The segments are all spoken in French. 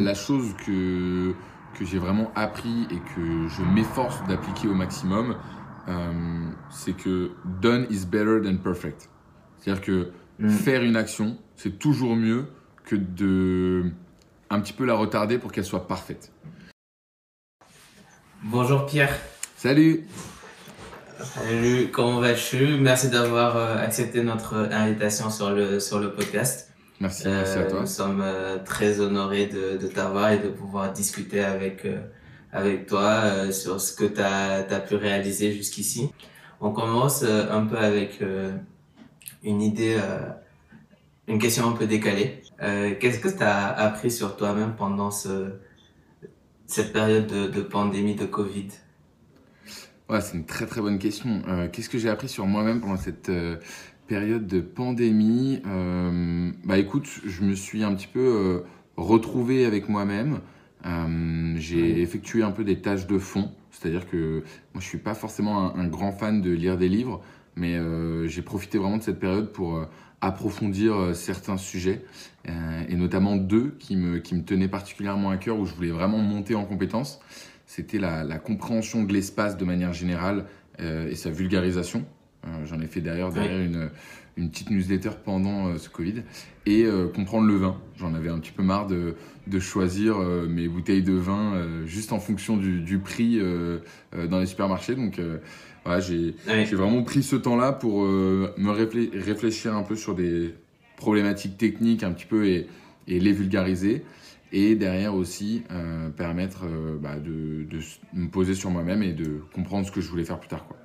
la chose que, que j'ai vraiment appris et que je m'efforce d'appliquer au maximum, euh, c'est que done is better than perfect. C'est-à-dire que Mm. faire une action, c'est toujours mieux que de un petit peu la retarder pour qu'elle soit parfaite. Bonjour Pierre. Salut Salut, comment vas-tu? Merci d'avoir euh, accepté notre invitation sur le, sur le podcast. Merci, merci à Euh, toi. Nous sommes euh, très honorés de, de t'avoir et de pouvoir discuter avec, euh, avec toi euh, sur ce que tu as, pu réaliser jusqu'ici. On commence euh, un peu avec euh, une idée, euh, une question un peu décalée. Euh, Qu'est-ce que tu as appris sur toi-même pendant ce, cette période de, de pandémie de Covid? Ouais, c'est une très très bonne question. Euh, Qu'est-ce que j'ai appris sur moi-même pendant cette euh, période de pandémie Euh, Bah écoute, je me suis un petit peu euh, retrouvé avec moi-même. Euh, j'ai Ouais. effectué un peu des tâches de fond, c'est-à-dire que moi je suis pas forcément un, un grand fan de lire des livres, mais euh, j'ai profité vraiment de cette période pour approfondir certains sujets, et notamment deux qui me, qui me tenaient particulièrement à cœur, où je voulais vraiment monter en compétences c'était la, la compréhension de l'espace de manière générale et sa vulgarisation. Euh, J'en ai fait d'ailleurs derrière une, une petite newsletter pendant euh, ce Covid. Et euh, comprendre le vin. J'en avais un petit peu marre de, de choisir mes bouteilles de vin juste en fonction du, du prix dans les supermarchés. Donc voilà, j'ai Ouais. j'ai vraiment pris ce temps-là pour me réflé- réfléchir un peu sur des problématiques techniques un petit peu et, et les vulgariser. Et derrière aussi euh, permettre euh, bah, de, de me poser sur moi-même et de comprendre ce que je voulais faire plus tard. Quoi.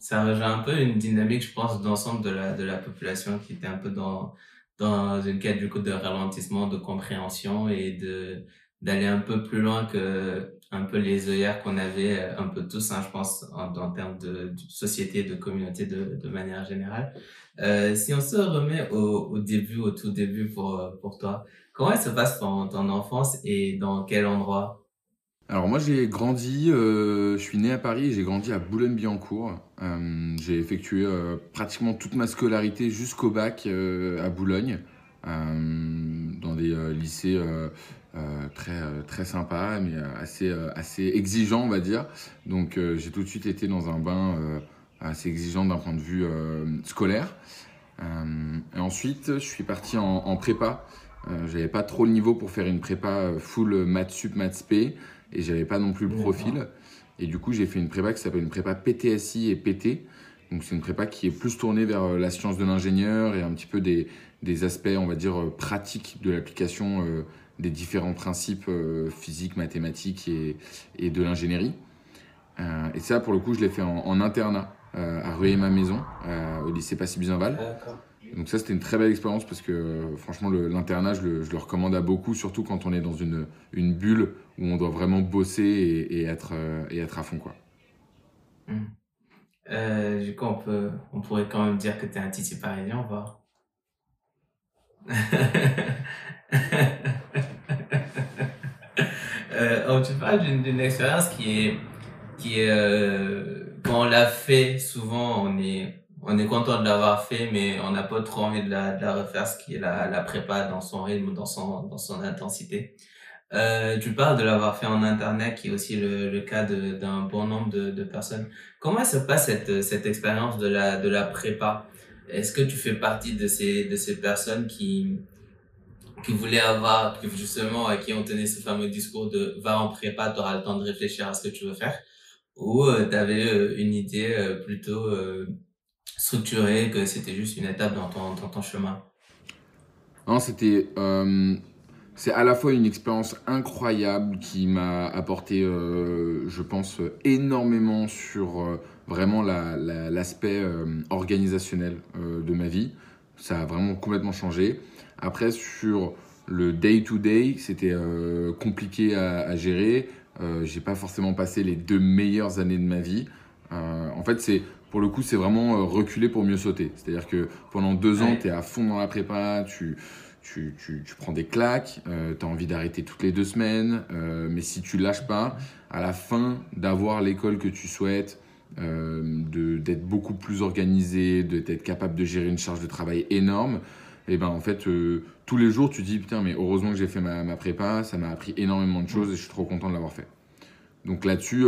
Ça rejoint un peu une dynamique, je pense, d'ensemble de la, de la population qui était un peu dans, dans une quête du coup de ralentissement, de compréhension et de, d'aller un peu plus loin que un peu les œillères qu'on avait euh, un peu tous, hein, je pense, en, en termes de, de société, de communauté de, de manière générale. Euh, si on se remet au, au début, au tout début pour, pour toi, comment se passe ton, ton enfance et dans quel endroit? Alors moi j'ai grandi, euh, je suis né à Paris j'ai grandi à Boulogne-Billancourt. Euh, j'ai effectué euh, pratiquement toute ma scolarité jusqu'au bac à Boulogne, dans des lycées très, très sympas, mais assez, assez exigeants on va dire. Donc j'ai tout de suite été dans un bain assez exigeant d'un point de vue scolaire. Et ensuite je suis parti en, en prépa. J'avais pas trop le niveau pour faire une prépa full maths sup, maths spé et j'avais pas non plus le profil. Et du coup, j'ai fait une prépa qui s'appelle une prépa PTSI et PT. Donc, c'est une prépa qui est plus tournée vers euh, la science de l'ingénieur et un petit peu des, des aspects, on va dire, euh, pratiques de l'application euh, des différents principes euh, physiques, mathématiques et, et de l'ingénierie. Euh, et ça, pour le coup, je l'ai fait en, en internat à Rueil-ma-Maison, au lycée Passy-Buzinval. Donc ça, c'était une très belle expérience parce que franchement, l'internat, je le, je le recommande à beaucoup, surtout quand on est dans une, une bulle où on doit vraiment bosser et, être, euh, et être à fond. Quoi. Euh, du coup, on pourrait quand même dire que tu es un titi parisien, va. euh, oh, tu parles d'une expérience qui est, qui est, euh, quand on l'a fait, souvent, on est, on est content de l'avoir fait, mais on n'a pas trop envie de la, de la refaire, ce qui est la, la prépa dans son rythme, dans son, dans son intensité. Euh, tu parles de l'avoir fait en internet, qui est aussi le, le cas d'un bon nombre de, de personnes. Comment se passe cette, cette expérience de la, de la prépa? Est-ce que tu fais partie de ces, de ces personnes qui, qui voulaient avoir, qui justement, qui on tenait ce fameux discours de va en prépa, tu auras le temps de réfléchir à ce que tu veux faire? Ou tu avais une idée euh, plutôt euh, structurée, que c'était juste une étape dans ton, dans ton chemin? Non, c'était. C'est à la fois une expérience incroyable qui m'a apporté, euh, je pense, énormément sur euh, vraiment la- la- l'aspect euh, organisationnel de ma vie. Ça a vraiment complètement changé. Après, sur le day-to-day, c'était compliqué à, à gérer. J'ai pas forcément passé les deux meilleures années de ma vie. En fait, c'est pour le coup, c'est vraiment reculer pour mieux sauter. C'est-à-dire que pendant deux ans, Ouais. tu es à fond dans la prépa, tu, tu, tu, tu prends des claques, tu as envie d'arrêter toutes les deux semaines, euh, mais si tu lâches pas, à la fin d'avoir l'école que tu souhaites, euh, d'être beaucoup plus organisé, d'être capable de gérer une charge de travail énorme, et ben en fait, tous les jours, tu te dis putain, mais heureusement que j'ai fait ma, ma prépa, ça m'a appris énormément de choses et je suis trop content de l'avoir fait. Donc là-dessus,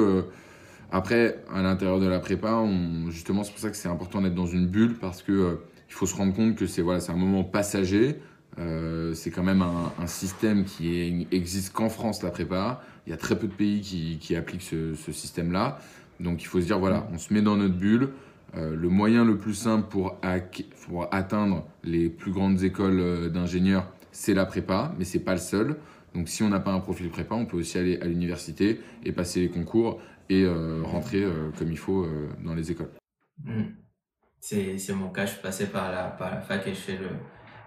après, à l'intérieur de la prépa, on, justement, c'est pour ça que c'est important d'être dans une bulle parce que il faut se rendre compte que c'est voilà, c'est un moment passager. Euh, c'est quand même un, système qui existe qu'en France, la prépa. Il y a très peu de pays qui, appliquent ce, système-là. Donc il faut se dire, voilà, on se met dans notre bulle. Euh, le moyen le plus simple pour, atteindre les plus grandes écoles euh, d'ingénieurs, c'est la prépa, mais c'est pas le seul. Donc si on n'a pas un profil prépa, on peut aussi aller à l'université et passer les concours et rentrer comme il faut dans les écoles. Mmh. C'est mon cas, je suis passé par la, par la fac et je le,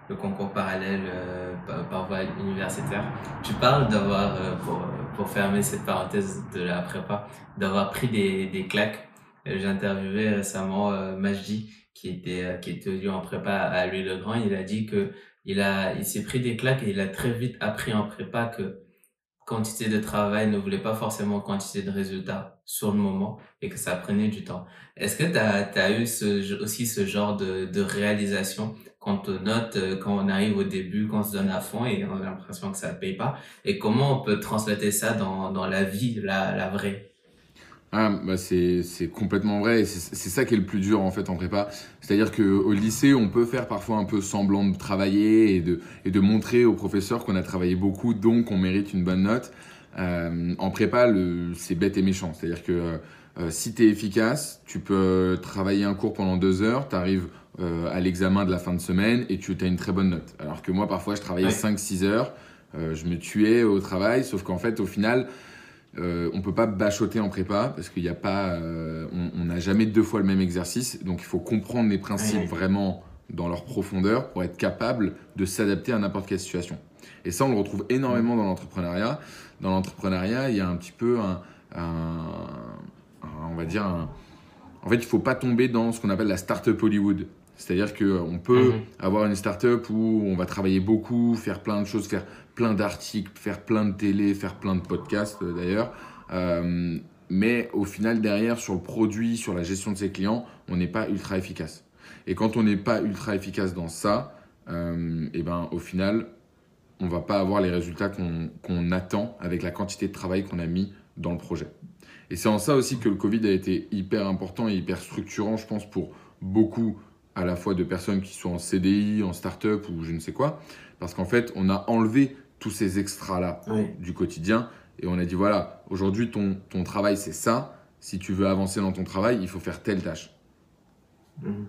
le concours parallèle euh, par, voie universitaire. Tu parles d'avoir, euh, pour, pour fermer cette parenthèse de la prépa, d'avoir pris des, des claques. Euh, j'ai interviewé récemment Majdi, qui était, qui était en prépa à Louis le Grand. Il a dit que il a, il s'est pris des claques et il a très vite appris en prépa que quantité de travail ne voulait pas forcément quantité de résultats sur le moment et que ça prenait du temps. Est-ce que tu as, eu ce, aussi ce genre de, de réalisation quand on note, euh, quand on arrive au début, quand on se donne à fond et on a l'impression que ça ne paye pas Et comment on peut translater ça dans, dans la vie, la, la vraie? Ah, bah c'est, complètement vrai. C'est, ça qui est le plus dur en fait en prépa. C'est-à-dire qu'au lycée, on peut faire parfois un peu semblant de travailler et de, et de montrer aux professeurs qu'on a travaillé beaucoup, donc on mérite une bonne note. Euh, en prépa, c'est bête et méchant. C'est-à-dire que euh, si tu es efficace, tu peux travailler un cours pendant deux heures, tu arrives euh, à l'examen de la fin de semaine et tu as une très bonne note. Alors que moi, parfois, je travaillais 5-6 heures, euh, je me tuais au travail, sauf qu'en fait, au final, euh, on peut pas bachoter en prépa parce qu'il n'y a pas, on n'a jamais deux fois le même exercice, donc il faut comprendre les principes vraiment dans leur profondeur pour être capable de s'adapter à n'importe quelle situation. Et ça, on le retrouve énormément dans l'entrepreneuriat. Dans l'entrepreneuriat, il y a un petit peu un, un, on va dire, un, en fait, il faut pas tomber dans ce qu'on appelle la startup Hollywood. C'est-à-dire qu'on euh, peut mhm. avoir une startup où on va travailler beaucoup, faire plein de choses, faire plein d'articles, faire plein de télé, faire plein de podcasts euh, d'ailleurs. Euh, mais au final, derrière, sur le produit, sur la gestion de ses clients, on n'est pas ultra efficace. Et quand on n'est pas ultra efficace dans ça, et ben, au final, on va pas avoir les résultats qu'on attend avec la quantité de travail qu'on a mis dans le projet. Et c'est en ça aussi que le Covid a été hyper important et hyper structurant, je pense, pour beaucoup à la fois de personnes qui sont en CDI, en start-up ou je ne sais quoi, parce qu'en fait, on a enlevé tous ces extras-là du quotidien et on a dit voilà, aujourd'hui, ton, ton travail, c'est ça. Si tu veux avancer dans ton travail, il faut faire telle tâche. Mhm.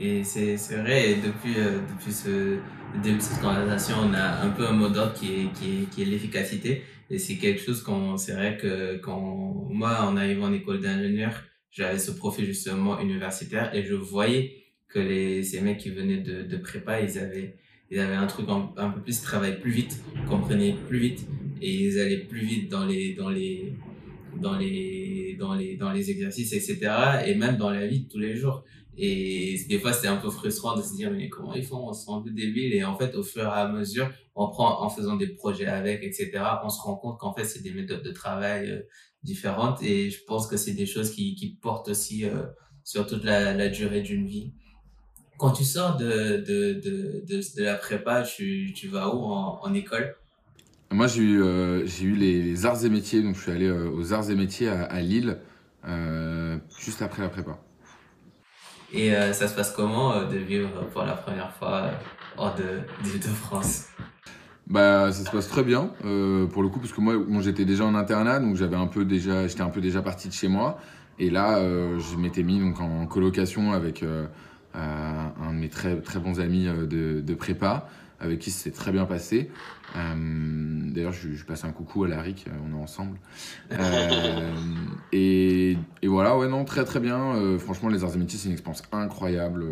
Et c'est vrai, depuis, euh, depuis ce début de cette conversation, on a un peu un mot d'ordre qui est, qui est, qui est l'efficacité. Et c'est quelque chose qu'on, c'est vrai que quand moi, en arrivant en école d'ingénieur, j'avais ce profil justement universitaire et je voyais que les, ces mecs qui venaient de, de prépa, ils avaient, ils avaient un truc un, peu plus, ils travaillaient plus vite, comprenaient plus vite et ils allaient plus vite dans les, dans les, dans les, dans les, dans les exercices, etc. Et même dans la vie de tous les jours. Et des fois, c'était un peu frustrant de se dire, mais comment ils font? On se rend un peu débile. Et en fait, au fur et à mesure, on prend, en faisant des projets avec, etc., on se rend compte qu'en fait, c'est des méthodes de travail euh, différentes et je pense que c'est des choses qui, qui portent aussi euh, sur toute la, durée d'une vie. Quand tu sors de, de, de, de, la prépa, tu, tu vas où en, école? Moi, j'ai eu, euh, j'ai eu les, arts et métiers, donc je suis allé aux arts et métiers à, Lille, juste après la prépa. Et ça se passe comment de vivre pour la première fois hors de, de, France bah, ça se passe très bien euh, pour le coup parce que moi, j'étais déjà en internat donc j'avais un peu déjà j'étais un peu déjà parti de chez moi et là euh, je m'étais mis donc en colocation avec euh, euh un de mes très très bons amis euh, de, de prépa avec qui c'est très bien passé. Euh, D'ailleurs, je, je passe un coucou à Laric, on est ensemble. et, et voilà, ouais, non, très très bien. franchement, les arts et métiers, c'est une expérience incroyable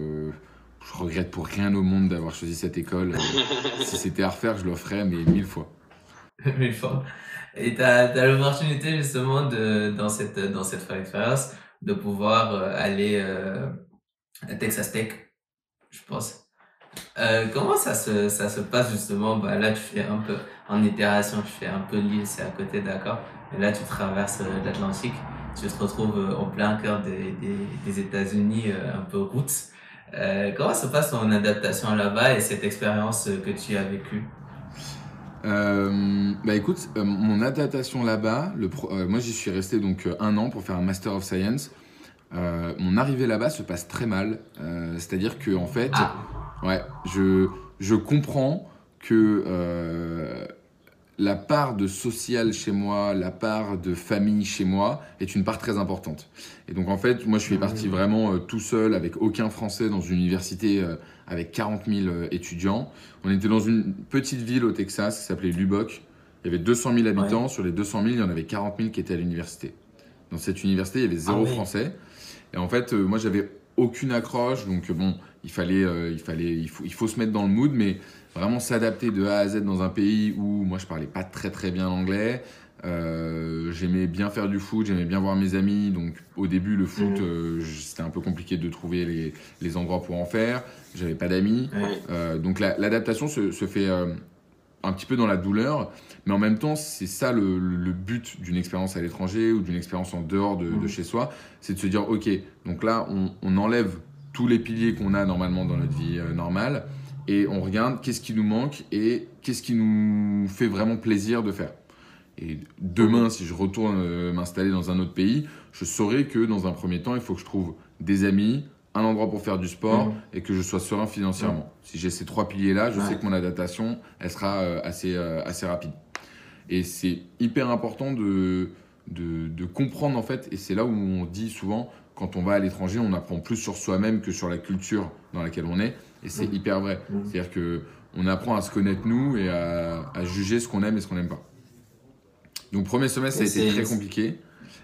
je regrette pour rien au monde d'avoir choisi cette école. si c'était à refaire, je le ferais, mais mille fois. mille fois. Et tu as, as l'opportunité justement de, dans cette, dans cette expérience de pouvoir euh, aller euh, à Texas Tech, je pense. Euh, comment ça se, ça se passe justement? Bah, Là, tu fais un peu en itération, tu fais un peu l'île, c'est à côté, d'accord? Et là, tu traverses euh, l'Atlantique, tu te retrouves en plein cœur des, des, États-Unis, un peu route. comment se passe ton adaptation là-bas et cette expérience que tu as vécue? Euh, bah écoute, euh, mon adaptation là-bas, euh, moi j'y suis resté donc un an pour faire un Master of Science. Mon arrivée là-bas se passe très mal. C'est-à-dire que en fait, ah. ouais, je, je comprends que la part de social chez moi, la part de famille chez moi est une part très importante. Et donc en fait, moi je suis parti mmh. vraiment tout seul avec aucun Français dans une université avec 40 000 euh, étudiants. On était dans une petite ville au Texas qui s'appelait Lubbock. Il y avait 200 000 habitants. Sur les 200 000, il y en avait 40 000 qui étaient à l'université. Dans cette université, il y avait zéro ah français. Et en fait, euh, moi, j'avais aucune accroche. Donc, bon, il fallait, euh, il fallait, il faut, il faut se mettre dans le mood, mais vraiment s'adapter de A à Z dans un pays où moi, je parlais pas très très bien l'anglais. Euh, j'aimais bien faire du foot, j'aimais bien voir mes amis. Donc au début, le foot, mmh. euh, c'était un peu compliqué de trouver les, les endroits pour en faire. J'avais pas d'amis. Euh, donc l'adaptation se, se, fait un petit peu dans la douleur. Mais en même temps, c'est ça le, le but d'une expérience à l'étranger ou d'une expérience en dehors de, de mmh. chez soi. C'est de se dire, OK, donc là, on, on enlève tous les piliers qu'on a normalement dans notre vie normale et on regarde qu'est-ce qui nous manque et qu'est-ce qui nous fait vraiment plaisir de faire. Et demain, si je retourne euh, m'installer dans un autre pays, je saurai que dans un premier temps, il faut que je trouve des amis, un endroit pour faire du sport mhm. et que je sois serein financièrement. Si j'ai ces trois piliers-là, je sais que mon adaptation, elle sera euh, assez, euh, assez rapide. Et c'est hyper important de, de, de, comprendre en fait, et c'est là où on dit souvent, quand on va à l'étranger, on apprend plus sur soi-même que sur la culture dans laquelle on est. Et c'est hyper vrai. C'est-à-dire que on apprend à se connaître nous et à, à juger ce qu'on aime et ce qu'on n'aime pas. Donc premier semestre, ça a été très compliqué.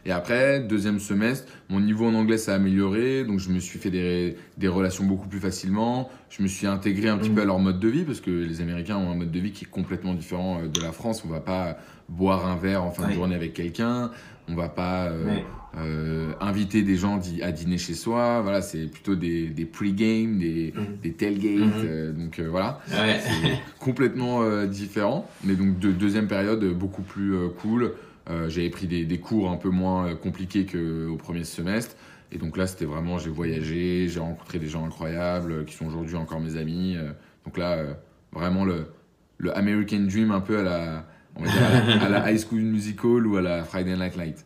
Et après, deuxième semestre, mon niveau en anglais s'est amélioré, donc je me suis fait des, des, relations beaucoup plus facilement. Je me suis intégré un petit peu à leur mode de vie, parce que les Américains ont un mode de vie qui est complètement différent euh, de la France. On va pas boire un verre en fin de journée avec quelqu'un. On va pas euh, euh, inviter des gens à dîner chez soi. Voilà, c'est plutôt des, des pre-games, des, mhm. des tailgates. Mhm. Euh, donc voilà, c'est complètement différent. Mais donc de, deuxième période, beaucoup plus cool. J'avais pris des, des, cours un peu moins compliqués qu'au premier semestre. Et donc là, c'était vraiment, j'ai voyagé, j'ai rencontré des gens incroyables qui sont aujourd'hui encore mes amis. donc là, vraiment le, le American Dream un peu à la à la, High School Musical ou à la Friday Night Light.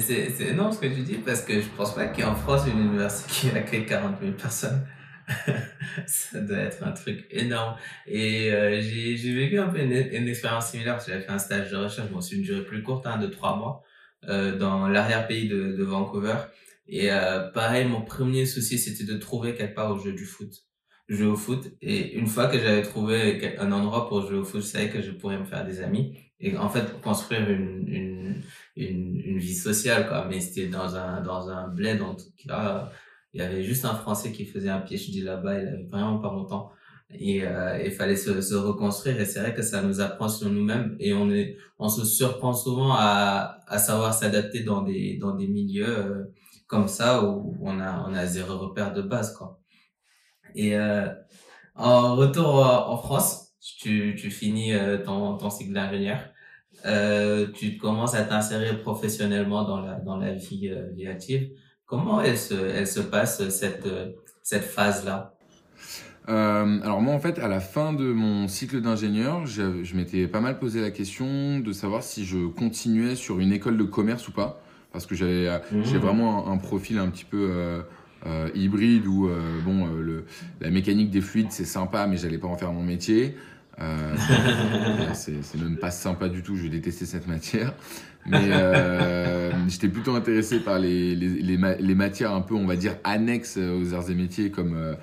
C'est énorme ce que tu dis parce que je pense pas qu'en France, une université qui accueille 40 000 personnes, ça doit être un truc énorme. Et euh, j'ai vécu un peu une, expérience similaire. J'avais fait un stage de recherche, bon, c'est une durée plus courte, hein, de trois mois, euh, dans l'arrière-pays de, de, Vancouver. Et euh, pareil, mon premier souci, c'était de trouver quelque part au jeu du foot jouer au foot. Et une fois que j'avais trouvé un endroit pour jouer au foot, je savais que je pourrais me faire des amis. Et en fait, construire une, une, une, une vie sociale, quoi. Mais c'était dans un, dans un bled, en tout cas. Il y avait juste un Français qui faisait un je dis là-bas, il avait vraiment pas longtemps. Et euh, il fallait se, se reconstruire. Et c'est vrai que ça nous apprend sur nous-mêmes. Et on est, on se surprend souvent à, à savoir s'adapter dans des, dans des milieux euh, comme ça où on a, on a zéro repère de base, quoi. Et euh, en retour en France, tu, tu finis euh, ton, ton cycle d'ingénieur. Euh, tu commences à t'insérer professionnellement dans la, dans la vie, euh, vie active. Comment elle se, elle se passe cette, cette phase-là? Euh, alors moi en fait à la fin de mon cycle d'ingénieur, je, je m'étais pas mal posé la question de savoir si je continuais sur une école de commerce ou pas, parce que j'avais mmh. j'ai vraiment un, un, profil un petit peu euh, euh, hybride où euh, bon, euh, le, la mécanique des fluides c'est sympa, mais j'allais pas en faire mon métier. Euh, c'est même pas sympa du tout, je détestais cette matière. Mais euh, j'étais plutôt intéressé par les, les, les, les, matières un peu, on va dire, annexes aux arts et métiers comme euh,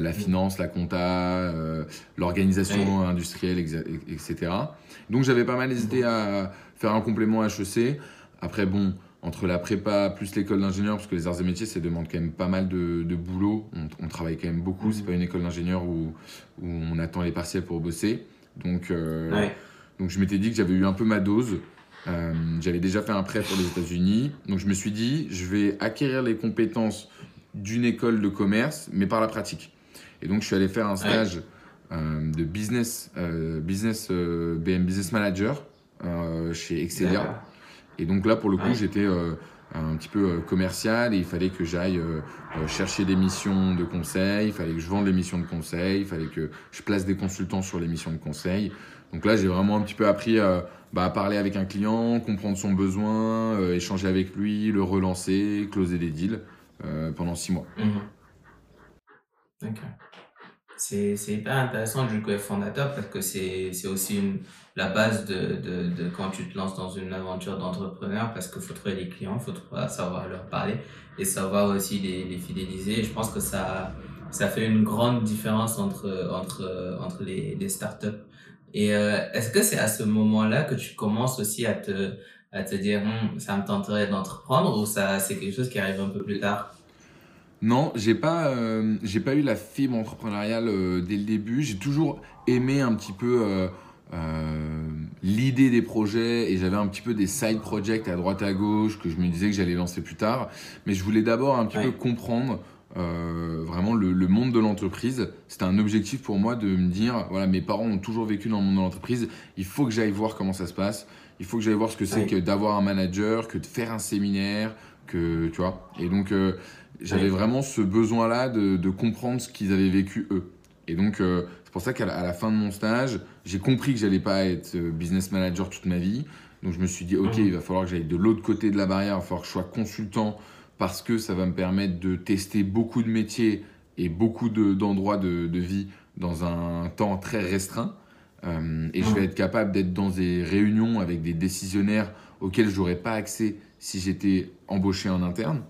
la finance, la compta, l'organisation industrielle, etc. Donc j'avais pas mal hésité à faire un complément HEC. Après, bon, entre la prépa plus l'école d'ingénieur, parce que les arts et métiers, ça demande quand même pas mal de, de boulot. On, on, travaille quand même beaucoup. C'est mhm. pas une école d'ingénieur où, où, on attend les partiels pour bosser. Donc, euh, ouais. donc je m'étais dit que j'avais eu un peu ma dose. Euh, j'avais déjà fait un prêt pour les États-Unis. Donc je me suis dit, je vais acquérir les compétences d'une école de commerce, mais par la pratique. Et donc je suis allé faire un stage ouais. euh, de business, business BM Business Manager chez Excelia. Et donc là, pour le coup, j'étais euh, un petit peu commercial et il fallait que j'aille chercher des missions de conseil, il fallait que je vende les missions de conseil, il fallait que je place des consultants sur les missions de conseil. Donc là, j'ai vraiment un petit peu appris bah, à parler avec un client, comprendre son besoin, échanger avec lui, le relancer, closer des deals pendant six mois. Mhm. C'est, hyper intéressant du coup être fondateur parce que c'est, aussi une, la base de, de, de quand tu te lances dans une aventure d'entrepreneur parce qu'il faut trouver des clients, il faut savoir leur parler et savoir aussi les, les fidéliser. Je pense que ça, ça fait une grande différence entre, entre, entre les, les startups. Et euh, est-ce que c'est à ce moment-là que tu commences aussi à te, à te dire, hum, ça me tenterait d'entreprendre ou ça, c'est quelque chose qui arrive un peu plus tard? Non, j'ai pas, euh, j'ai pas eu la fibre entrepreneuriale euh, dès le début. J'ai toujours aimé un petit peu euh, l'idée des projets et j'avais un petit peu des side projects à droite à gauche que je me disais que j'allais lancer plus tard. Mais je voulais d'abord un petit peu comprendre vraiment le, le, monde de l'entreprise. C'était un objectif pour moi de me dire voilà, mes parents ont toujours vécu dans le monde de l'entreprise. Il faut que j'aille voir comment ça se passe. Il faut que j'aille voir ce que c'est que d'avoir un manager, que de faire un séminaire, que tu vois. Et donc j'avais vraiment ce besoin-là de, de, comprendre ce qu'ils avaient vécu eux. Et donc, euh, c'est pour ça qu'à la, fin de mon stage, j'ai compris que j'allais pas être euh, business manager toute ma vie. Donc, je me suis dit, OK, mmh. il va falloir que j'aille de l'autre côté de la barrière, il va falloir que je sois consultant parce que ça va me permettre de tester beaucoup de métiers et beaucoup d'endroits de, de, vie dans un temps très restreint. Euh, et je mmh. vais être capable d'être dans des réunions avec des décisionnaires auxquels je n'aurais pas accès si j'étais embauché en interne.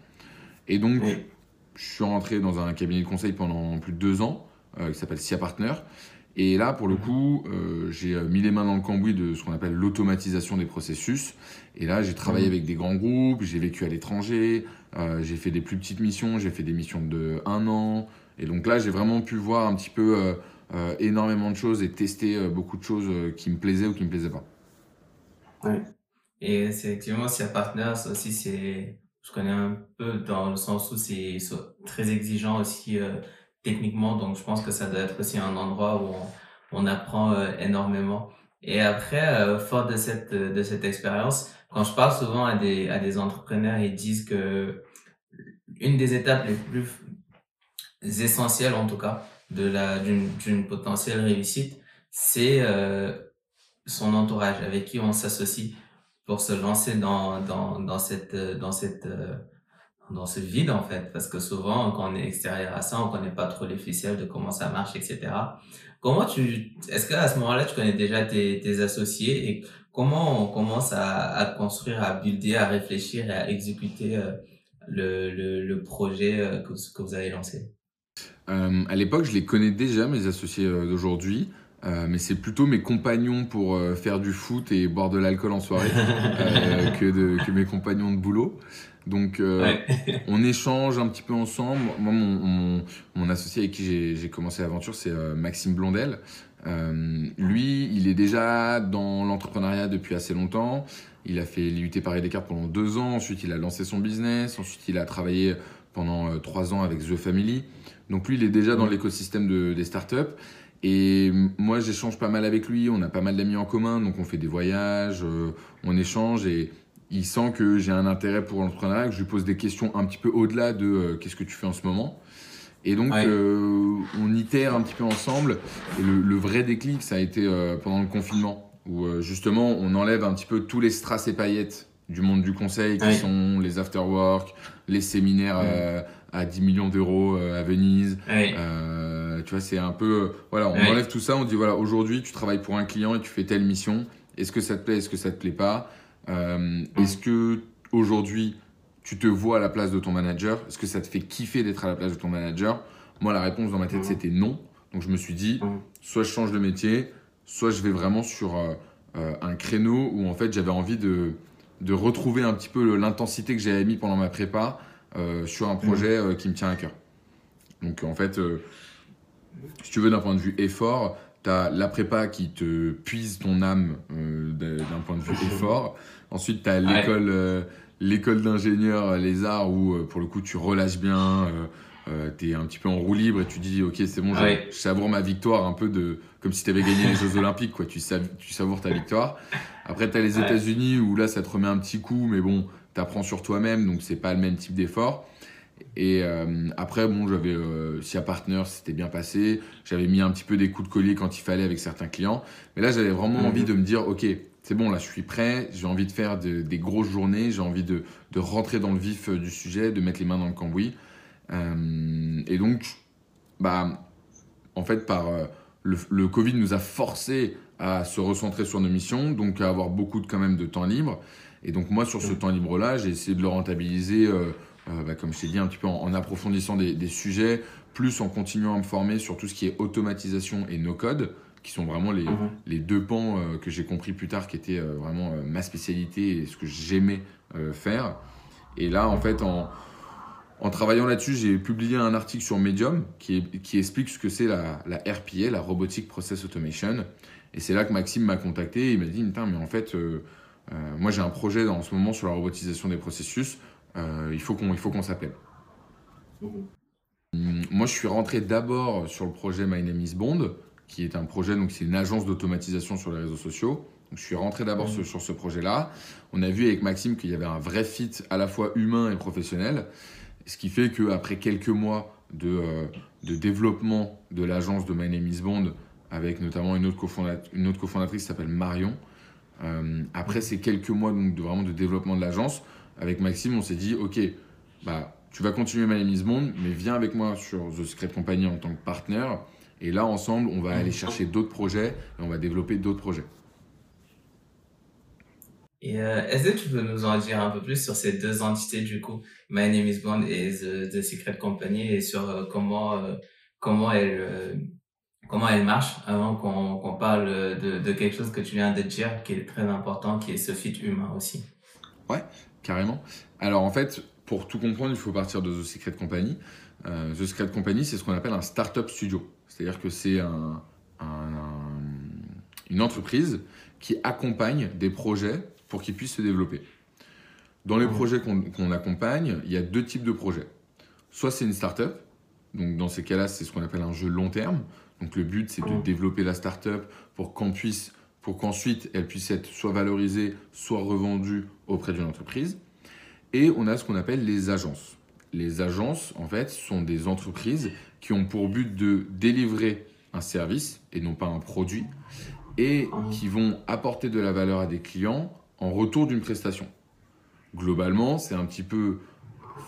Et donc, je suis rentré dans un cabinet de conseil pendant plus de deux ans, euh, qui s'appelle SIA Partner. Et là, pour le coup, euh, j'ai mis les mains dans le cambouis de ce qu'on appelle l'automatisation des processus. Et là, j'ai travaillé mmh. avec des grands groupes, j'ai vécu à l'étranger, euh, j'ai fait des plus petites missions, j'ai fait des missions de un an. Et donc là, j'ai vraiment pu voir un petit peu euh, euh, énormément de choses et tester beaucoup de choses qui me plaisaient ou qui me plaisaient pas. Ouais. Et effectivement, SIA Partners aussi, c'est je connais un peu dans le sens où c'est très exigeant aussi euh, techniquement, donc je pense que ça doit être aussi un endroit où on, apprend euh, énormément. Et après, euh, fort de cette de cette expérience, quand je parle souvent à des à des entrepreneurs, ils disent que une des étapes les plus essentielles, en tout cas, de la d'une potentielle réussite, c'est son entourage, avec qui on s'associe pour se lancer dans, dans, dans cette, dans cette, euh, dans ce vide, en fait. Parce que souvent, quand on est extérieur à ça, on connaît pas trop les ficelles de comment ça marche, etc. Comment tu, est-ce qu'à ce, moment-là, tu connais déjà tes, associés et comment on commence à, construire, à builder, à réfléchir et à exécuter euh, le, le, projet euh, que, que vous avez lancé? Euh, à l'époque, je les connais déjà, mes associés d'aujourd'hui. Euh, mais c'est plutôt mes compagnons pour euh, faire du foot et boire de l'alcool en soirée euh, que, de, que mes compagnons de boulot. Donc on échange un petit peu ensemble. Moi, mon, mon, mon associé avec qui j'ai commencé l'aventure, c'est Maxime Blondel. lui, il est déjà dans l'entrepreneuriat depuis assez longtemps. Il a fait l'IUT Paris Descartes pendant deux ans. Ensuite, il a lancé son business. Ensuite, il a travaillé pendant trois ans avec The Family. Donc lui, il est déjà dans l'écosystème de, des startups. Et moi, j'échange pas mal avec lui, on a pas mal d'amis en commun, donc on fait des voyages, euh, on échange et il sent que j'ai un intérêt pour l'entrepreneuriat, que je lui pose des questions un petit peu au-delà de euh, qu'est-ce que tu fais en ce moment. Et donc, euh, on itère un petit peu ensemble. Et le, le vrai déclic, ça a été pendant le confinement, où justement, on enlève un petit peu tous les strass et paillettes du monde du conseil, qui sont les after-work, les séminaires à 10 millions d'euros à Venise. Euh, tu vois, c'est un peu. Voilà, on enlève tout ça, on dit voilà, aujourd'hui, tu travailles pour un client et tu fais telle mission. Est-ce que ça te plaît Est-ce que ça te plaît pas? Euh. Est-ce que aujourd'hui, tu te vois à la place de ton manager? Est-ce que ça te fait kiffer d'être à la place de ton manager? Moi, la réponse dans ma tête, mm. c'était non. Donc, je me suis dit mm. soit je change de métier, soit je vais vraiment sur euh, un créneau où en fait, j'avais envie de, de retrouver un petit peu l'intensité que j'avais mis pendant ma prépa euh, sur un projet euh, qui me tient à cœur. Donc en fait, euh, si tu veux, d'un point de vue effort, tu as la prépa qui te puise ton âme d'un point de vue effort. Ensuite, tu as l'école l'école d'ingénieur, les arts, où pour le coup tu relâches bien, tu es un petit peu en roue libre et tu dis ok c'est bon, je, savoure ma victoire un peu de comme si tu avais gagné les Jeux Olympiques, quoi. Tu, tu savoures ta victoire. Après, tu as les États-Unis où là ça te remet un petit coup, mais bon, tu apprends sur toi-même, donc c'est pas le même type d'effort. Et euh, après, bon, j'avais euh, SIA Partner, c'était bien passé. J'avais mis un petit peu des coups de collier quand il fallait avec certains clients. Mais là, j'avais vraiment Mhm. envie de me dire, ok, c'est bon, là, je suis prêt. J'ai envie de faire de- des grosses journées. J'ai envie de, de rentrer dans le vif euh, du sujet, de mettre les mains dans le cambouis. Euh, et donc, bah, en fait, par le, le Covid nous a forcé à se recentrer sur nos missions, donc à avoir beaucoup de, quand même de temps libre. Et donc moi, sur ce Mhm. temps libre-là, j'ai essayé de le rentabiliser, euh, bah, comme je t'ai dit, un petit peu en, en approfondissant des, des sujets, plus en continuant à me former sur tout ce qui est automatisation et no-code, qui sont vraiment les, Mhm. les deux pans euh, que j'ai compris plus tard, qui étaient euh, vraiment ma spécialité et ce que j'aimais faire. Et là, en fait, en, en travaillant là-dessus, j'ai publié un article sur Medium qui, explique ce que c'est la, la RPA, la Robotic Process Automation. Et c'est là que Maxime m'a contacté. Il m'a dit mais en fait, moi j'ai un projet en ce moment sur la robotisation des processus. Euh, il faut qu'on s'appelle. Mhm. Hum, Moi, je suis rentré d'abord sur le projet My Name is Bond, qui est un projet, donc c'est une agence d'automatisation sur les réseaux sociaux. Donc, je suis rentré d'abord Mhm. sur, ce projet-là. On a vu avec Maxime qu'il y avait un vrai fit à la fois humain et professionnel, ce qui fait qu'après quelques mois de, euh, de développement de l'agence de My Name is Bond, avec notamment une autre, cofondat- une autre cofondatrice qui s'appelle Marion, euh, après ces quelques mois donc, de, vraiment de développement de l'agence, avec Maxime, on s'est dit, ok, bah, tu vas continuer My Name is Bond, mais viens avec moi sur The Secret Company en tant que partenaire. Et là, ensemble, on va aller chercher d'autres projets et on va développer d'autres projets. Et euh, est-ce que tu peux nous en dire un peu plus sur ces deux entités du coup, My Name is Bond et The, The Secret Company et sur euh, comment euh, comment elles euh, comment elles marchent avant qu'on qu'on parle de, de quelque chose que tu viens de dire qui est très important, qui est ce fit humain aussi? Carrément. Alors en fait, pour tout comprendre, il faut partir de The Secret Company. Euh, The Secret Company, c'est ce qu'on appelle un startup studio. C'est-à-dire que c'est un- un- un- une entreprise qui accompagne des projets pour qu'ils puissent se développer. Dans les Mhm. projets qu'on accompagne, il y a deux types de projets. Soit c'est une startup, donc dans ces cas-là, c'est ce qu'on appelle un jeu long terme. Donc le but, c'est de Mhm. développer la startup pour qu'on puisse, pour qu'ensuite elle puisse être soit valorisée, soit revendue auprès d'une entreprise. Et on a ce qu'on appelle les agences. Les agences, en fait, sont des entreprises qui ont pour but de délivrer un service et non pas un produit, et qui vont apporter de la valeur à des clients en retour d'une prestation. Globalement, c'est un petit peu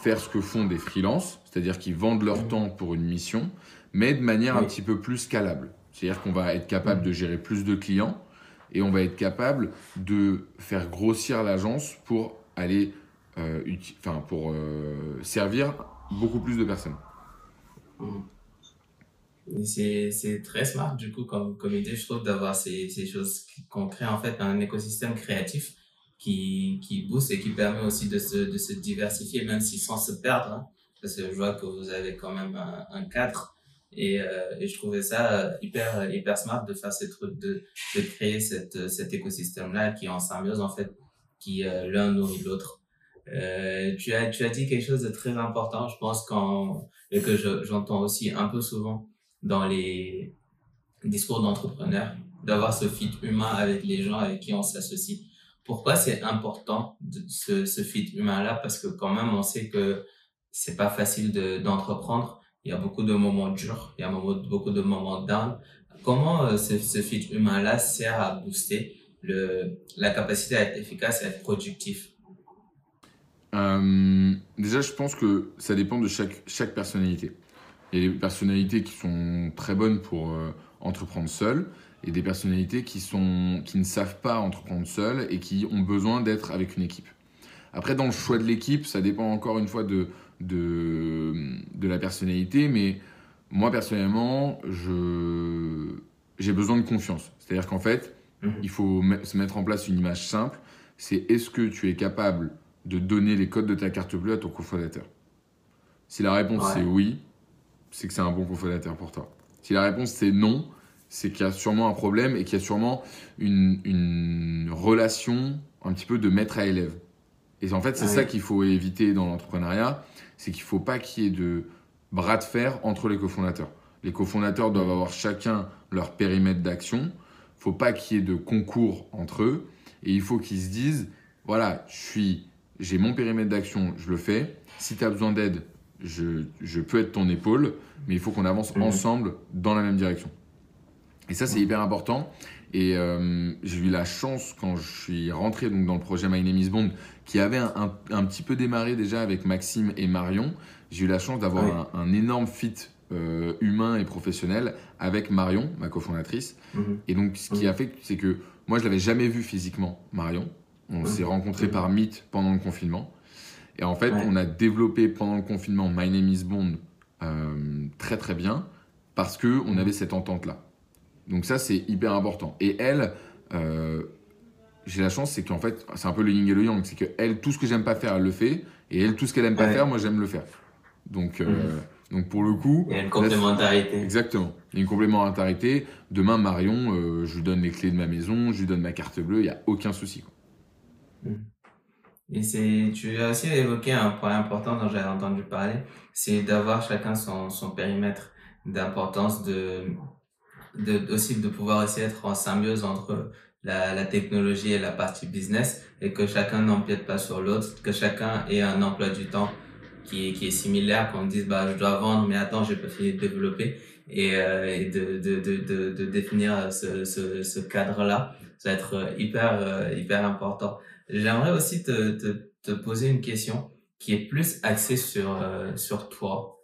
faire ce que font des freelances, c'est-à-dire qu'ils vendent leur Mhm. temps pour une mission, mais de manière un petit peu plus scalable. C'est-à-dire qu'on va être capable de gérer plus de clients et on va être capable de faire grossir l'agence pour aller, euh, enfin pour euh, servir beaucoup plus de personnes. C'est très smart du coup comme, idée, je trouve, d'avoir ces, ces choses qu'on crée en fait un écosystème créatif qui, qui booste et qui permet aussi de se, de se diversifier, même si sans se perdre. hein. parce que je vois que vous avez quand même un cadre. Et, euh, et je trouvais ça euh, hyper, hyper smart de faire ces trucs, de, de créer cette, cet écosystème-là qui est en symbiose en fait, qui euh, l'un nourrit l'autre. Euh, tu, as, tu as dit quelque chose de très important, je pense, quand, et que je- j'entends aussi un peu souvent dans les discours d'entrepreneurs, d'avoir ce fit humain avec les gens avec qui on s'associe. Pourquoi c'est important ce, ce fit humain-là? Parce que quand même, on sait que c'est pas facile de- d'entreprendre. Il y a beaucoup de moments durs, il y a beaucoup de moments down. Comment euh, ce, ce fit humain-là sert à booster la capacité à être efficace et à être productif? Euh, déjà, je pense que ça dépend de chaque, personnalité. Il y a des personnalités qui sont très bonnes pour euh, entreprendre seules et des personnalités qui, ne savent pas entreprendre seules et qui ont besoin d'être avec une équipe. Après, dans le choix de l'équipe, ça dépend encore une fois de, de, de la personnalité, mais moi, personnellement, je, j'ai besoin de confiance. C'est-à-dire qu'en fait, Mhm. il faut se mettre en place une image simple. C'est est-ce que tu es capable de donner les codes de ta carte bleue à ton cofondateur? Si la réponse Ouais. c'est oui, c'est que c'est un bon cofondateur pour toi. Si la réponse c'est non, c'est qu'il y a sûrement un problème et qu'il y a sûrement une, une relation un petit peu de maître à élève. Et en fait, c'est Ouais. ça qu'il faut éviter dans l'entrepreneuriat, c'est qu'il ne faut pas qu'il y ait de bras de fer entre les cofondateurs. Les cofondateurs doivent avoir chacun leur périmètre d'action. Il ne faut pas qu'il y ait de concours entre eux. Et il faut qu'ils se disent, voilà, je suis j'ai mon périmètre d'action, je le fais. Si tu as besoin d'aide, je, je, peux être ton épaule, mais il faut qu'on avance mhm. ensemble dans la même direction. Et ça, c'est hyper important. Et euh, j'ai eu la chance, quand je suis rentré donc, dans le projet My Name is Bond, qui avait un, un, petit peu démarré déjà avec Maxime et Marion, j'ai eu la chance d'avoir un, énorme fit euh, humain et professionnel avec Marion, ma cofondatrice. Mhm. Et donc, ce qui mhm. a fait, c'est que moi, je l'avais jamais vu physiquement, Marion. On s'est rencontrés par Meet pendant le confinement. Et en fait, on a développé pendant le confinement My Name is Bond euh, très très bien parce que on avait cette entente là. Donc ça, c'est hyper important. Et elle, euh, j'ai la chance, c'est qu'en fait, c'est un peu le yin et le yang. C'est que elle, tout ce que j'aime pas faire, elle le fait. Et elle, tout ce qu'elle aime pas faire, moi, j'aime le faire. Donc, euh, mhm. donc pour le coup. Il y a une complémentarité. exactement. Il y a une complémentarité. Demain, Marion, je lui donne les clés de ma maison, je lui donne ma carte bleue, il n'y a aucun souci. Quoi. Mhm. Et c'est, tu as aussi évoqué un point important dont j'avais entendu parler, c'est d'avoir chacun son, son périmètre d'importance, de, de, aussi de pouvoir aussi être en symbiose entre la, la technologie et la partie business et que chacun n'empiète pas sur l'autre, que chacun ait un emploi du temps qui qui est similaire, qu'on dise bah je dois vendre mais attends j'ai pas fini de développer et, euh, et de, de, de, de, définir ce, ce, ce cadre là ça va être hyper euh, hyper important J'aimerais aussi te, te, te, poser une question qui est plus axée sur, euh, sur toi.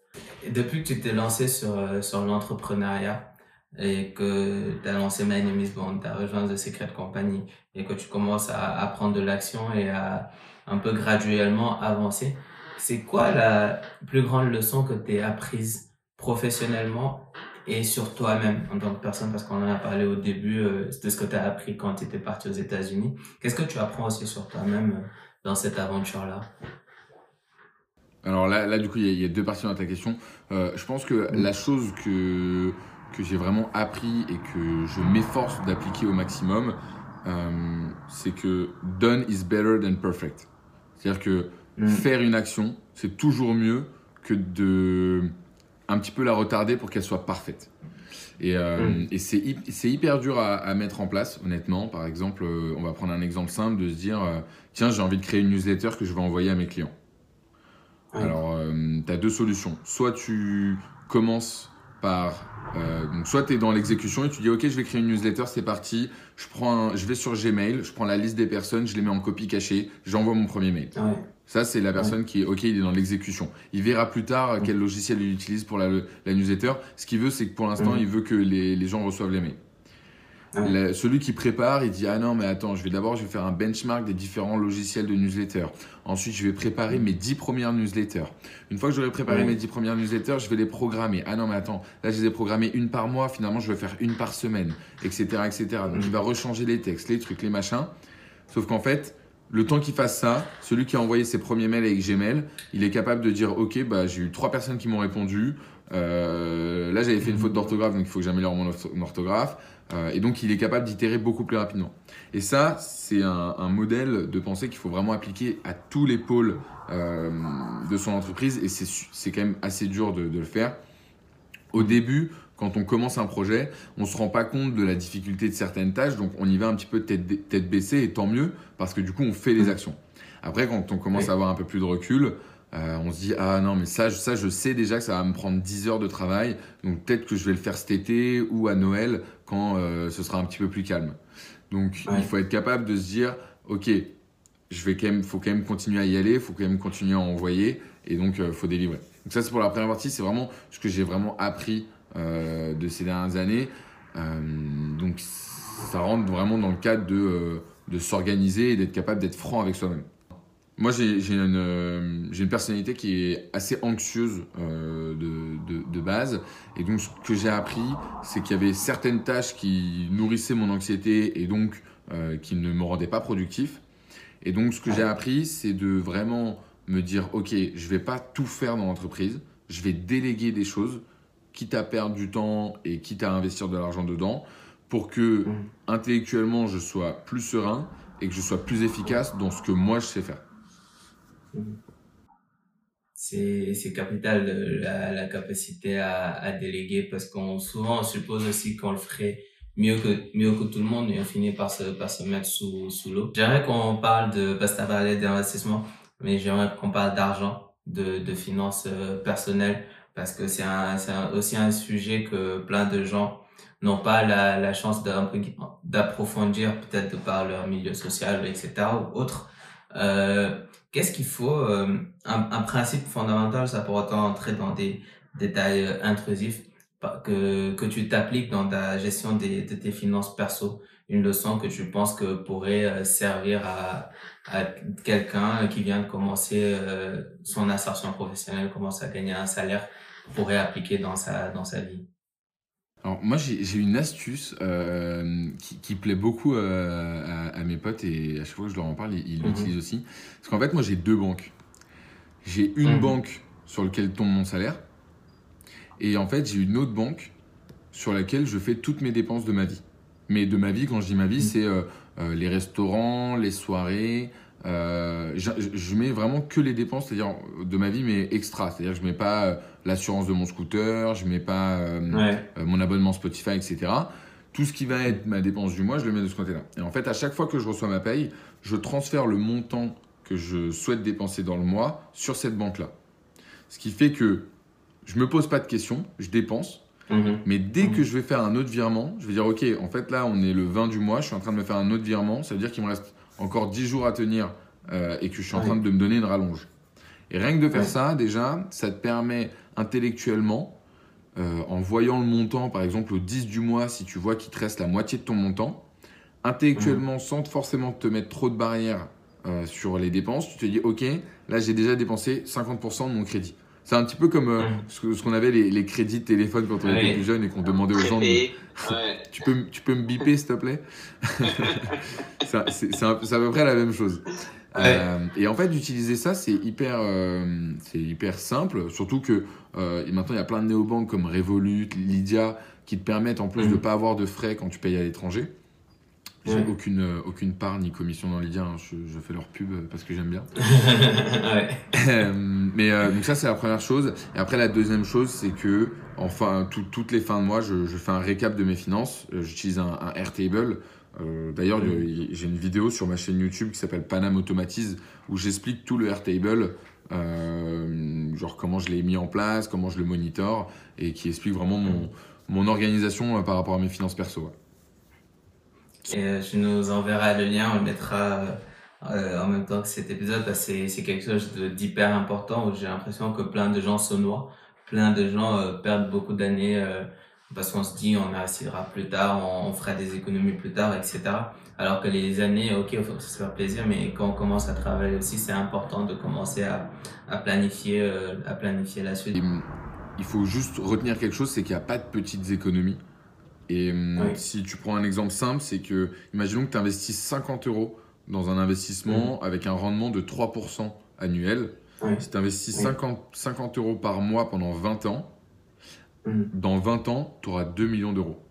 Depuis que tu t'es lancé sur, euh, sur l'entrepreneuriat et que tu as lancé My Name is Bond, tu as rejoint The Secret Company et que tu commences à, à prendre de l'action et à un peu graduellement avancer, c'est quoi la plus grande leçon que tu as apprise professionnellement et sur toi-même en tant que personne, parce qu'on en a parlé au début euh, de ce que tu as appris quand tu étais parti aux États-Unis. Qu'est-ce que tu apprends aussi sur toi-même euh, dans cette aventure-là? Alors là, là, du coup, il y, a deux parties dans ta question. Euh, je pense que la chose que, que j'ai vraiment appris et que je m'efforce d'appliquer au maximum, euh, c'est que done is better than perfect. C'est-à-dire que mm. faire une action, c'est toujours mieux que de un petit peu la retarder pour qu'elle soit parfaite. Et, euh, mm. et c'est hyper dur à, mettre en place, honnêtement. Par exemple, euh, on va prendre un exemple simple de se dire euh, tiens, j'ai envie de créer une newsletter que je vais envoyer à mes clients. Alors, tu as deux solutions. Soit tu commences par. Donc soit tu es dans l'exécution et tu dis ok, je vais créer une newsletter, c'est parti. Je, prends je vais sur Gmail, je prends la liste des personnes, je les mets en copie cachée, j'envoie mon premier mail. Ça, c'est la personne qui est OK, il est dans l'exécution. Il verra plus tard quel logiciel il utilise pour la, la newsletter. Ce qu'il veut, c'est que pour l'instant, il veut que les, les, gens reçoivent les mails. Celui qui prépare, il dit Ah non, mais attends, je vais d'abord je vais faire un benchmark des différents logiciels de newsletter. Ensuite, je vais préparer mes 10 premières newsletters. Une fois que j'aurai préparé mes 10 premières newsletters, je vais les programmer. Ah non, mais attends, là, je les ai programmées une par mois. Finalement, je vais faire une par semaine, etc. etc. Donc, il va rechanger les textes, les trucs, les machins. Sauf qu'en fait, le temps qu'il fasse ça, celui qui a envoyé ses premiers mails avec Gmail, il est capable de dire Ok, bah, j'ai eu trois personnes qui m'ont répondu. Euh, là, j'avais fait une faute d'orthographe, donc il faut que j'ameilleure mon orthographe. Euh, et donc, il est capable d'itérer beaucoup plus rapidement. Et ça, c'est un, modèle de pensée qu'il faut vraiment appliquer à tous les pôles euh, de son entreprise. Et c'est quand même assez dur de, de le faire. Au début, quand on commence un projet, on ne se rend pas compte de la difficulté de certaines tâches, donc on y va un petit peu tête, tête baissée, et tant mieux, parce que du coup, on fait les mmh. actions. Après, quand on commence à avoir un peu plus de recul, euh, on se dit ah non mais ça, ça je sais déjà que ça va me prendre 10 heures de travail donc peut-être que je vais le faire cet été ou à Noël quand euh, ce sera un petit peu plus calme donc il faut être capable de se dire ok je vais quand même faut quand même continuer à y aller faut quand même continuer à envoyer et donc il euh, faut délivrer donc ça c'est pour la première partie c'est vraiment ce que j'ai vraiment appris de ces dernières années. Donc ça rentre vraiment dans le cadre de, de s'organiser et d'être capable d'être franc avec soi-même. Moi, j'ai une, une, personnalité qui est assez anxieuse de, de, de, base. Et donc, ce que j'ai appris, c'est qu'il y avait certaines tâches qui nourrissaient mon anxiété et donc qui ne me rendaient pas productif. Et donc, ce que j'ai appris, c'est de vraiment me dire, OK, je vais pas tout faire dans l'entreprise. Je vais déléguer des choses quitte à perdre du temps et quitte à investir de l'argent dedans, pour que mmh. intellectuellement je sois plus serein et que je sois plus efficace dans ce que moi je sais faire. C'est capital la, la capacité à, à, déléguer parce qu'on souvent on suppose aussi qu'on le ferait mieux que mieux que tout le monde et on finit par se par se mettre sous sous l'eau. J'aimerais qu'on parle de parce que d'investissement mais j'aimerais qu'on parle d'argent, de, de finances euh, personnelles, parce que c'est un, c'est aussi un sujet que plein de gens n'ont pas la, la chance d'approfondir, peut-être de par leur milieu social, etc. ou autre. Euh, Qu'est-ce qu'il faut euh, un, principe fondamental, ça pour autant entrer dans des détails euh, intrusifs, que, que tu t'appliques dans ta gestion des, de tes finances perso. Une leçon que tu penses que pourrait euh, servir à, à quelqu'un qui vient de commencer son insertion professionnelle, commence à gagner un salaire, pourrait appliquer dans sa, dans sa vie alors moi j'ai une astuce euh, qui, qui, plaît beaucoup euh, à, à, mes potes et à chaque fois que je leur en parle, ils mhm. l'utilisent aussi. Parce qu'en fait moi j'ai deux banques. J'ai une mhm. banque sur laquelle tombe mon salaire et en fait j'ai une autre banque sur laquelle je fais toutes mes dépenses de ma vie. Mais de ma vie, quand je dis ma vie, mhm. c'est euh, les restaurants, les soirées, je, je, mets vraiment que les dépenses, c'est-à-dire de ma vie, mais extra. C'est-à-dire que je mets pas l'assurance de mon scooter, je mets pas euh, mon abonnement Spotify, etc. Tout ce qui va être ma dépense du mois, je le mets de ce côté-là. Et en fait, à chaque fois que je reçois ma paye, je transfère le montant que je souhaite dépenser dans le mois sur cette banque-là. Ce qui fait que je me pose pas de questions, je dépense. Mhm. Mais dès mhm. que je vais faire un autre virement, je vais dire, OK, en fait, là, on est le 20 du mois, je suis en train de me faire un autre virement. Ça veut dire qu'il me reste encore 10 jours à tenir euh, et que je suis en train de me donner une rallonge. Et rien que de faire ça, déjà, ça te permet intellectuellement, euh, en voyant le montant, par exemple au 10 du mois, si tu vois qu'il te reste la moitié de ton montant, intellectuellement, sans forcément te mettre trop de barrières euh, sur les dépenses, tu te dis, OK, là j'ai déjà dépensé 50% de mon crédit. C'est un petit peu comme ce qu'on avait les, les, crédits de téléphone quand on était plus jeune et qu'on demandait aux gens tu, peux, tu peux me biper s'il te plaît? C'est à peu près la même chose. Euh, et en fait, d'utiliser ça, c'est hyper, euh, c'est hyper simple. Surtout que euh, maintenant, il y a plein de néobanques comme Revolut, Lydia, qui te permettent en plus de ne mm. pas avoir de frais quand tu payes à l'étranger. J'ai aucune, aucune part ni commission dans Lydia. Hein. Je, je, fais leur pub parce que j'aime bien. ouais. mais donc ça, c'est la première chose. Et après, la deuxième chose, c'est que enfin, toutes les fins de mois, je, je, fais un récap de mes finances. J'utilise un, un Airtable. Euh, d'ailleurs, j'ai une vidéo sur ma chaîne YouTube qui s'appelle Panam Automatise où j'explique tout le Airtable, euh, genre comment je l'ai mis en place, comment je le monitore et qui explique vraiment mon, mon organisation euh, par rapport à mes finances perso. Et tu nous enverras le lien, on le mettra en même temps que cet épisode parce que c'est quelque chose d'hyper important où j'ai l'impression que plein de gens se noient, plein de gens perdent beaucoup d'années parce qu'on se dit on assidera plus tard, on, fera des économies plus tard, etc. Alors que les années, ok, il faut se faire plaisir, mais quand on commence à travailler aussi, c'est important de commencer à, à planifier, euh, à planifier la suite. il faut juste retenir quelque chose, c'est qu'il n'y a pas de petites économies. Et hum, si tu prends un exemple simple, c'est que, imaginons que tu investisses 50 euros dans un investissement mmh. avec un rendement de 3% annuel. Si tu investis 50, 50 euros par mois pendant 20 ans, Mm. Dans 20 ans, tu auras 2 millions d'euros.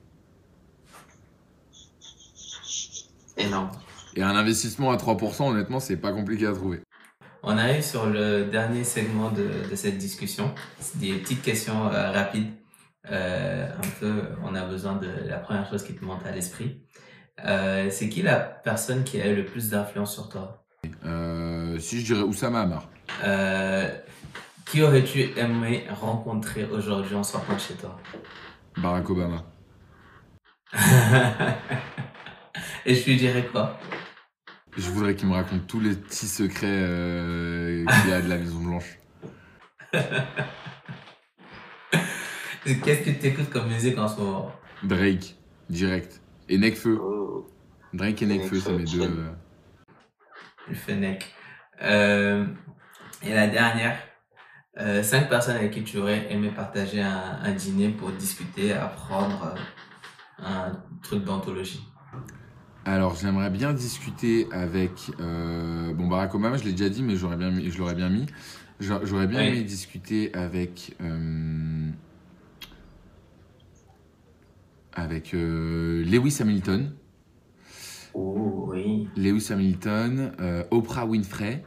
Énorme. Et un investissement à 3%, honnêtement, c'est pas compliqué à trouver. On arrive sur le dernier segment de, de cette discussion. C'est des petites questions euh, rapides. Euh, un peu, on a besoin de la première chose qui te monte à l'esprit. Euh, c'est qui la personne qui a eu le plus d'influence sur toi? Si je dirais Oussama Amar. Qui aurais-tu aimé rencontrer aujourd'hui? En sortant de chez toi Barack Obama. Et je lui dirais quoi? Je voudrais qu'il me raconte tous les petits secrets euh, qu'il y a de la Maison Blanche. Qu'est-ce que tu écoutes comme musique en ce moment? Drake, direct. Et Nekfeu. Oh. Drake et Nekfeu, c'est mes deux. Euh... Le Fennec. Euh, et la dernière euh, cinq personnes avec qui tu aurais aimé partager un, un dîner pour discuter, apprendre euh, un truc d'anthologie alors, j'aimerais bien discuter avec euh, bon Barack Obama, je l'ai déjà dit, mais j'aurais bien, je l'aurais bien mis. J'aurais bien aimé discuter avec avec Lewis Hamilton. Oh oui. Lewis Hamilton, Oprah Winfrey.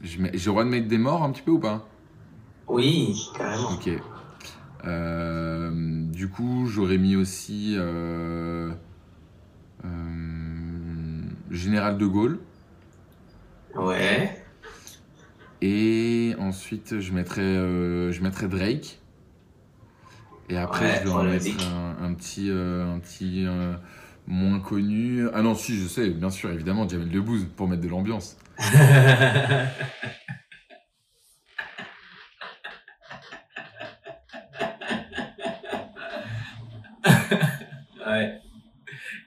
J'ai le droit de mettre des morts un petit peu ou pas? Oui, carrément. Ok. Euh, du coup, j'aurais mis aussi euh, euh, Général de Gaulle. Ouais. Et ensuite, je mettrais, je mettrais Drake. Et après, Ouais, je vais en mettre un, un petit, un petit moins connu. Ah non, si, je sais, bien sûr, évidemment, Jamel Debbouze pour mettre de l'ambiance. Ouais,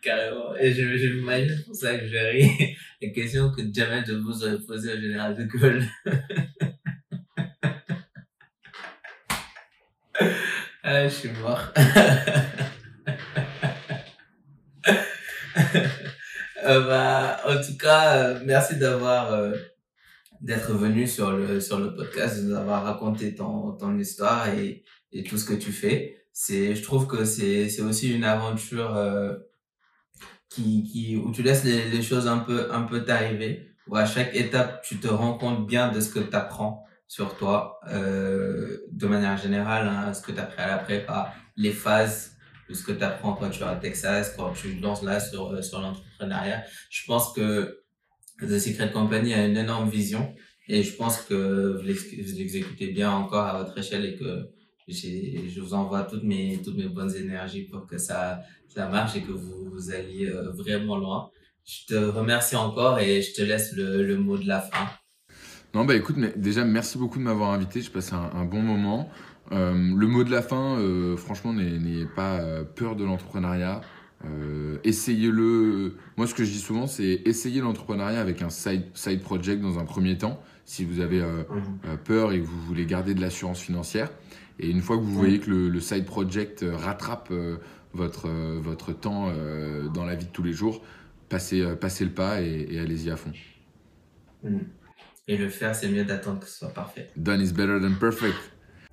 carrément. Et je, je m'imagine pour ça que j'ai ri. La question que Jamel Debbouze aurait posée au général de Gaulle. Ah, je suis mort. Euh, bah, en tout cas, euh, merci d'avoir euh, d'être venu sur le sur le podcast, de nous avoir raconté ton ton histoire et et tout ce que tu fais. C'est, je trouve que c'est c'est aussi une aventure euh, qui qui où tu laisses les les choses un peu un peu t'arriver. Où à chaque étape, tu te rends compte bien de ce que tu apprends sur toi, euh, de manière générale, hein, ce que tu as appris à la prépa, les phases de ce que tu apprends quand tu es à Texas, quand tu lances là sur, euh, sur l'entrepreneuriat. Je pense que The Secret Company a une énorme vision et je pense que vous l'ex- vous l'exécutez bien encore à votre échelle et que je vous envoie toutes mes, toutes mes bonnes énergies pour que ça, ça marche et que vous, alliez euh, vraiment loin. Je te remercie encore et je te laisse le, le mot de la fin. Non, bah écoute, mais déjà, merci beaucoup de m'avoir invité. Je passe un bon moment. Euh, le mot de la fin, euh, franchement, n'ayez pas euh, peur de l'entrepreneuriat. Euh, essayez-le. Moi, ce que je dis souvent, c'est essayez l'entrepreneuriat avec un side, side project dans un premier temps, si vous avez euh, peur et que vous voulez garder de l'assurance financière. Et une fois que vous voyez que le, le side project rattrape euh, votre, votre temps dans la vie de tous les jours, passez, passez le pas et, et allez-y à fond. Mm. Et le faire, c'est mieux d'attendre que ce soit parfait. Done is better than perfect.